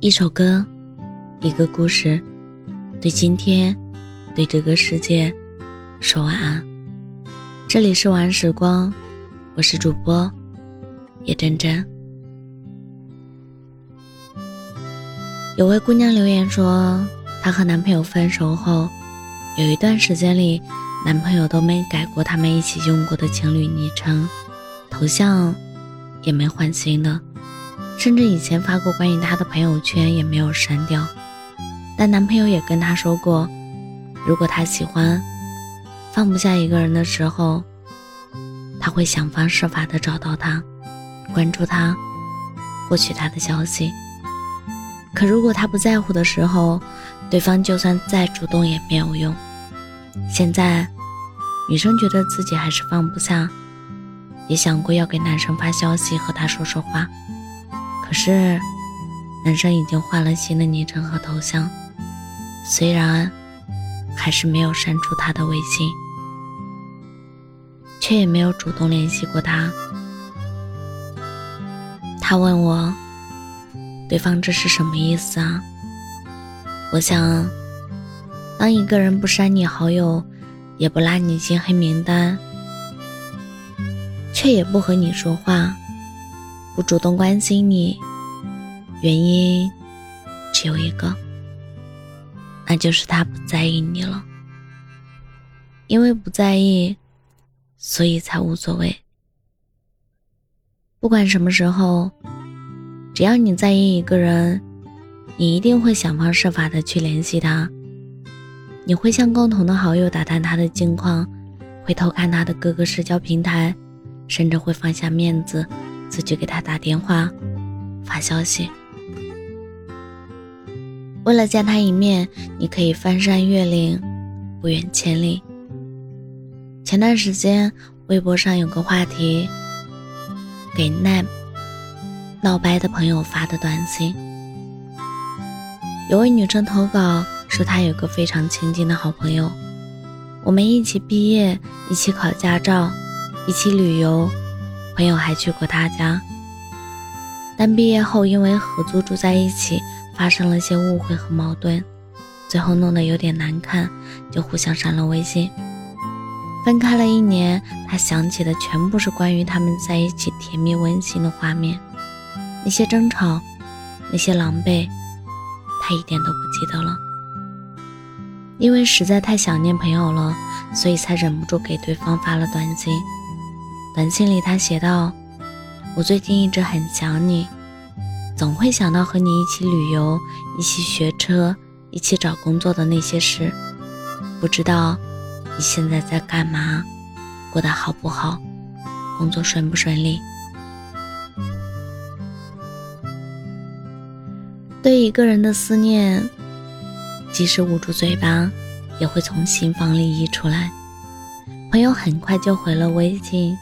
一首歌，一个故事，对今天，对这个世界，说晚安。这里是晚安时光，我是主播叶真真。有位姑娘留言说，她和男朋友分手后，有一段时间里，男朋友都没改过他们一起用过的情侣昵称，头像也没换新的。甚至以前发过关于他的朋友圈也没有删掉，但男朋友也跟她说过，如果他喜欢，放不下一个人的时候，他会想方设法的找到他，关注他，获取他的消息。可如果他不在乎的时候，对方就算再主动也没有用。现在，女生觉得自己还是放不下，也想过要给男生发消息和他说说话。可是，男生已经换了新的昵称和头像，虽然还是没有删除他的微信，却也没有主动联系过他。他问我：“对方这是什么意思啊？”我想，当一个人不删你好友，也不拉你进黑名单，却也不和你说话。不主动关心你，原因只有一个，那就是他不在意你了。因为不在意，所以才无所谓。不管什么时候，只要你在意一个人，你一定会想方设法的去联系他。你会向共同的好友打探他的近况，会偷看他的各个社交平台，甚至会放下面子。自己给他打电话、发消息，为了见他一面，你可以翻山越岭、不远千里。前段时间，微博上有个话题，给奈闹掰的朋友发的短信，有位女生投稿说，她有个非常亲近的好朋友，我们一起毕业，一起考驾照，一起旅游。朋友还去过他家，但毕业后因为合租住在一起，发生了些误会和矛盾，最后弄得有点难看，就互相删了微信。分开了一年，他想起的全部是关于他们在一起甜蜜温馨的画面，那些争吵，那些狼狈，他一点都不记得了。因为实在太想念朋友了，所以才忍不住给对方发了短信。短信里，他写道：“我最近一直很想你，总会想到和你一起旅游、一起学车、一起找工作的那些事。不知道你现在在干嘛，过得好不好，工作顺不顺利？对一个人的思念，即使捂住嘴巴，也会从心房里溢出来。”朋友很快就回了微信。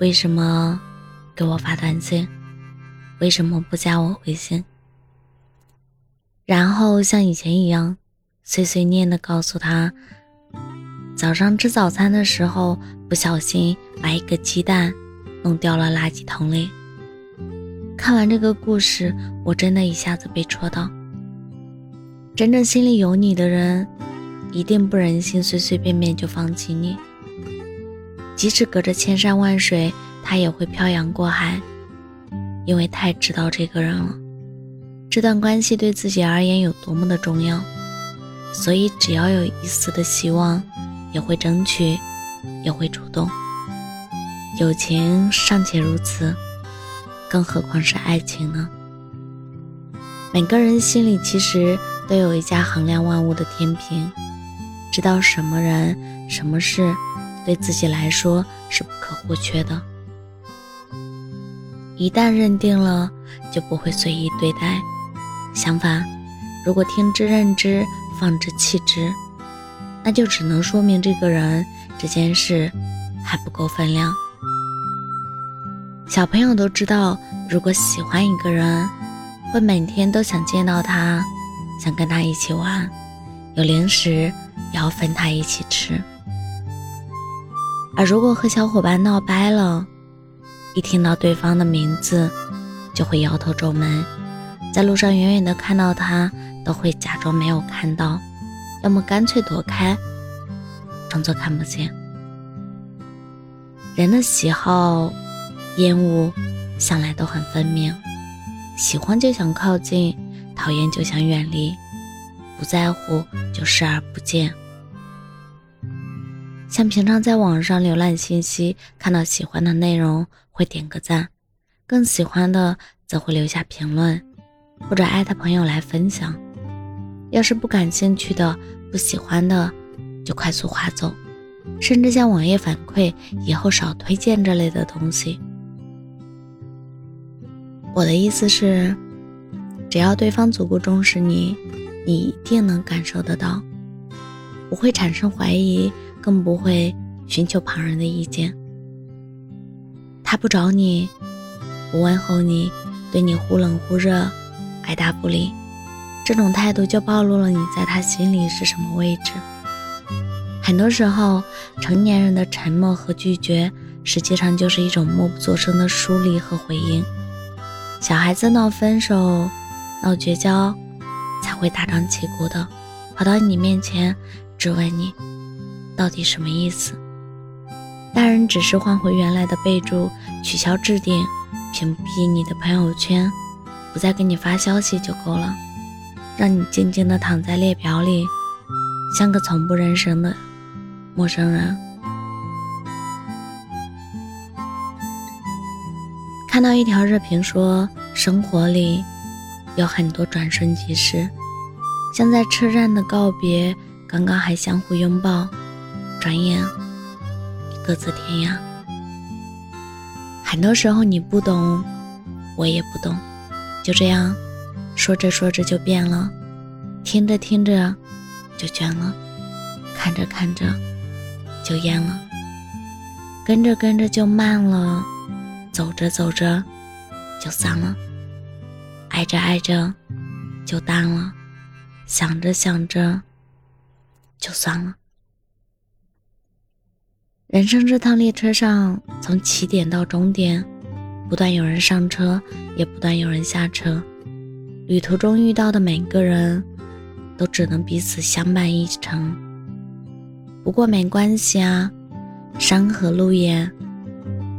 为什么给我发短信？为什么不加我微信？然后像以前一样，碎碎念的告诉他，早上吃早餐的时候不小心把一个鸡蛋弄掉了垃圾桶里。看完这个故事，我真的一下子被戳到。真正心里有你的人，一定不忍心随随便便就放弃你。即使隔着千山万水，他也会漂洋过海，因为太知道这个人了，这段关系对自己而言有多么的重要，所以只要有一丝的希望，也会争取，也会主动。友情尚且如此，更何况是爱情呢？每个人心里其实都有一架衡量万物的天平，知道什么人、什么事。对自己来说是不可或缺的。一旦认定了，就不会随意对待。相反，如果听之任之，放之弃之，那就只能说明这个人、这件事还不够分量。小朋友都知道，如果喜欢一个人，会每天都想见到他，想跟他一起玩，有零食也要分他一起吃。而如果和小伙伴闹掰了，一听到对方的名字，就会摇头皱眉，在路上远远的看到他都会假装没有看到，要么干脆躲开，装作看不见。人的喜好、厌恶向来都很分明，喜欢就想靠近，讨厌就想远离，不在乎就视而不见。像平常在网上浏览信息，看到喜欢的内容会点个赞，更喜欢的则会留下评论，或者艾特朋友来分享。要是不感兴趣的、不喜欢的，就快速划走，甚至向网页反馈以后少推荐这类的东西。我的意思是，只要对方足够重视你，你一定能感受得到，不会产生怀疑。更不会寻求旁人的意见。他不找你，不问候你，对你忽冷忽热，爱答不理，这种态度就暴露了你在他心里是什么位置。很多时候，成年人的沉默和拒绝，实际上就是一种默不作声的疏离和回应。小孩子闹分手、闹绝交，才会大张旗鼓的跑到你面前质问你。到底什么意思？大人只是换回原来的备注，取消置顶，屏蔽你的朋友圈，不再给你发消息就够了，让你静静的躺在列表里，像个从不认生的陌生人。看到一条热评说，生活里有很多转瞬即逝，像在车站的告别，刚刚还相互拥抱。转眼，各自天涯。很多时候你不懂，我也不懂，就这样，说着说着就变了，听着听着就倦了，看着看着就厌了，跟着跟着就慢了，走着走着就散了，爱着爱着就淡了，想着想着就算了。人生这趟列车上，从起点到终点，不断有人上车，也不断有人下车。旅途中遇到的每个人，都只能彼此相伴一程。不过没关系啊，山河路远，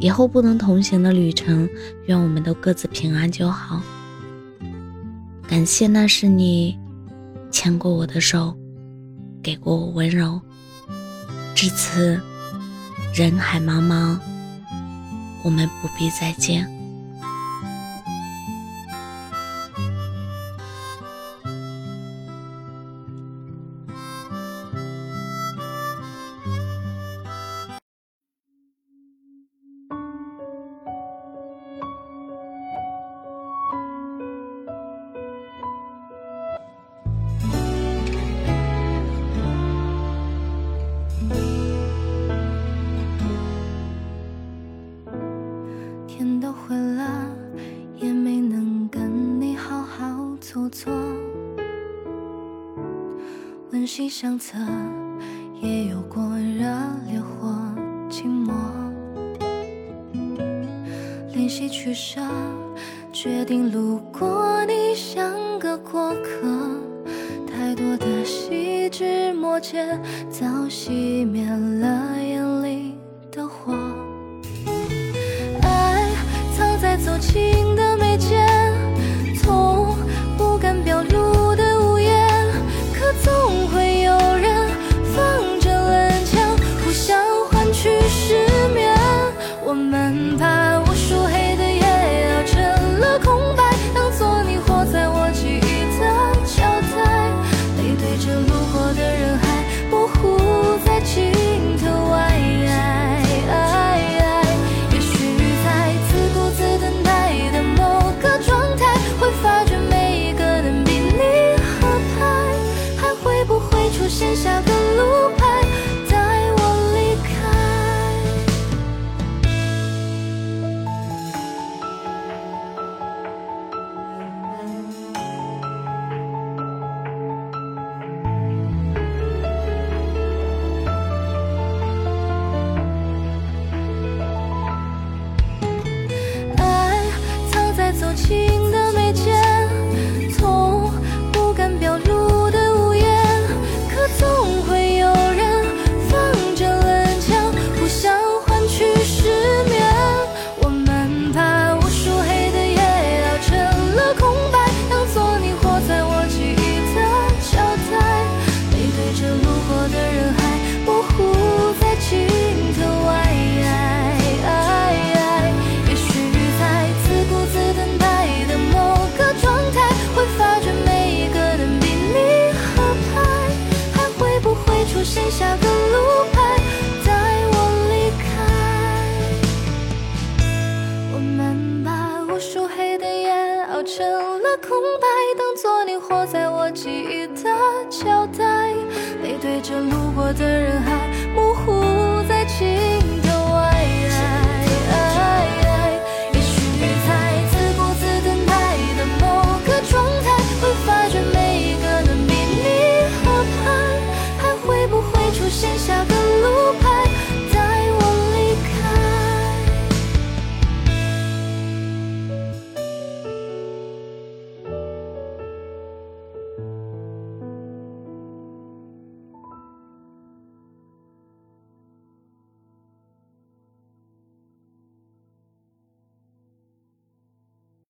以后不能同行的旅程，愿我们都各自平安就好。感谢那是你，牵过我的手，给过我温柔。至此。人海茫茫，我们不必再见。相册，也有过热烈或静默。练习取舍，决定路过你像个过客。太多的细枝末节，早熄灭了眼里的火。爱藏在走近做你活在我记忆的胶带，背对着路过的人海，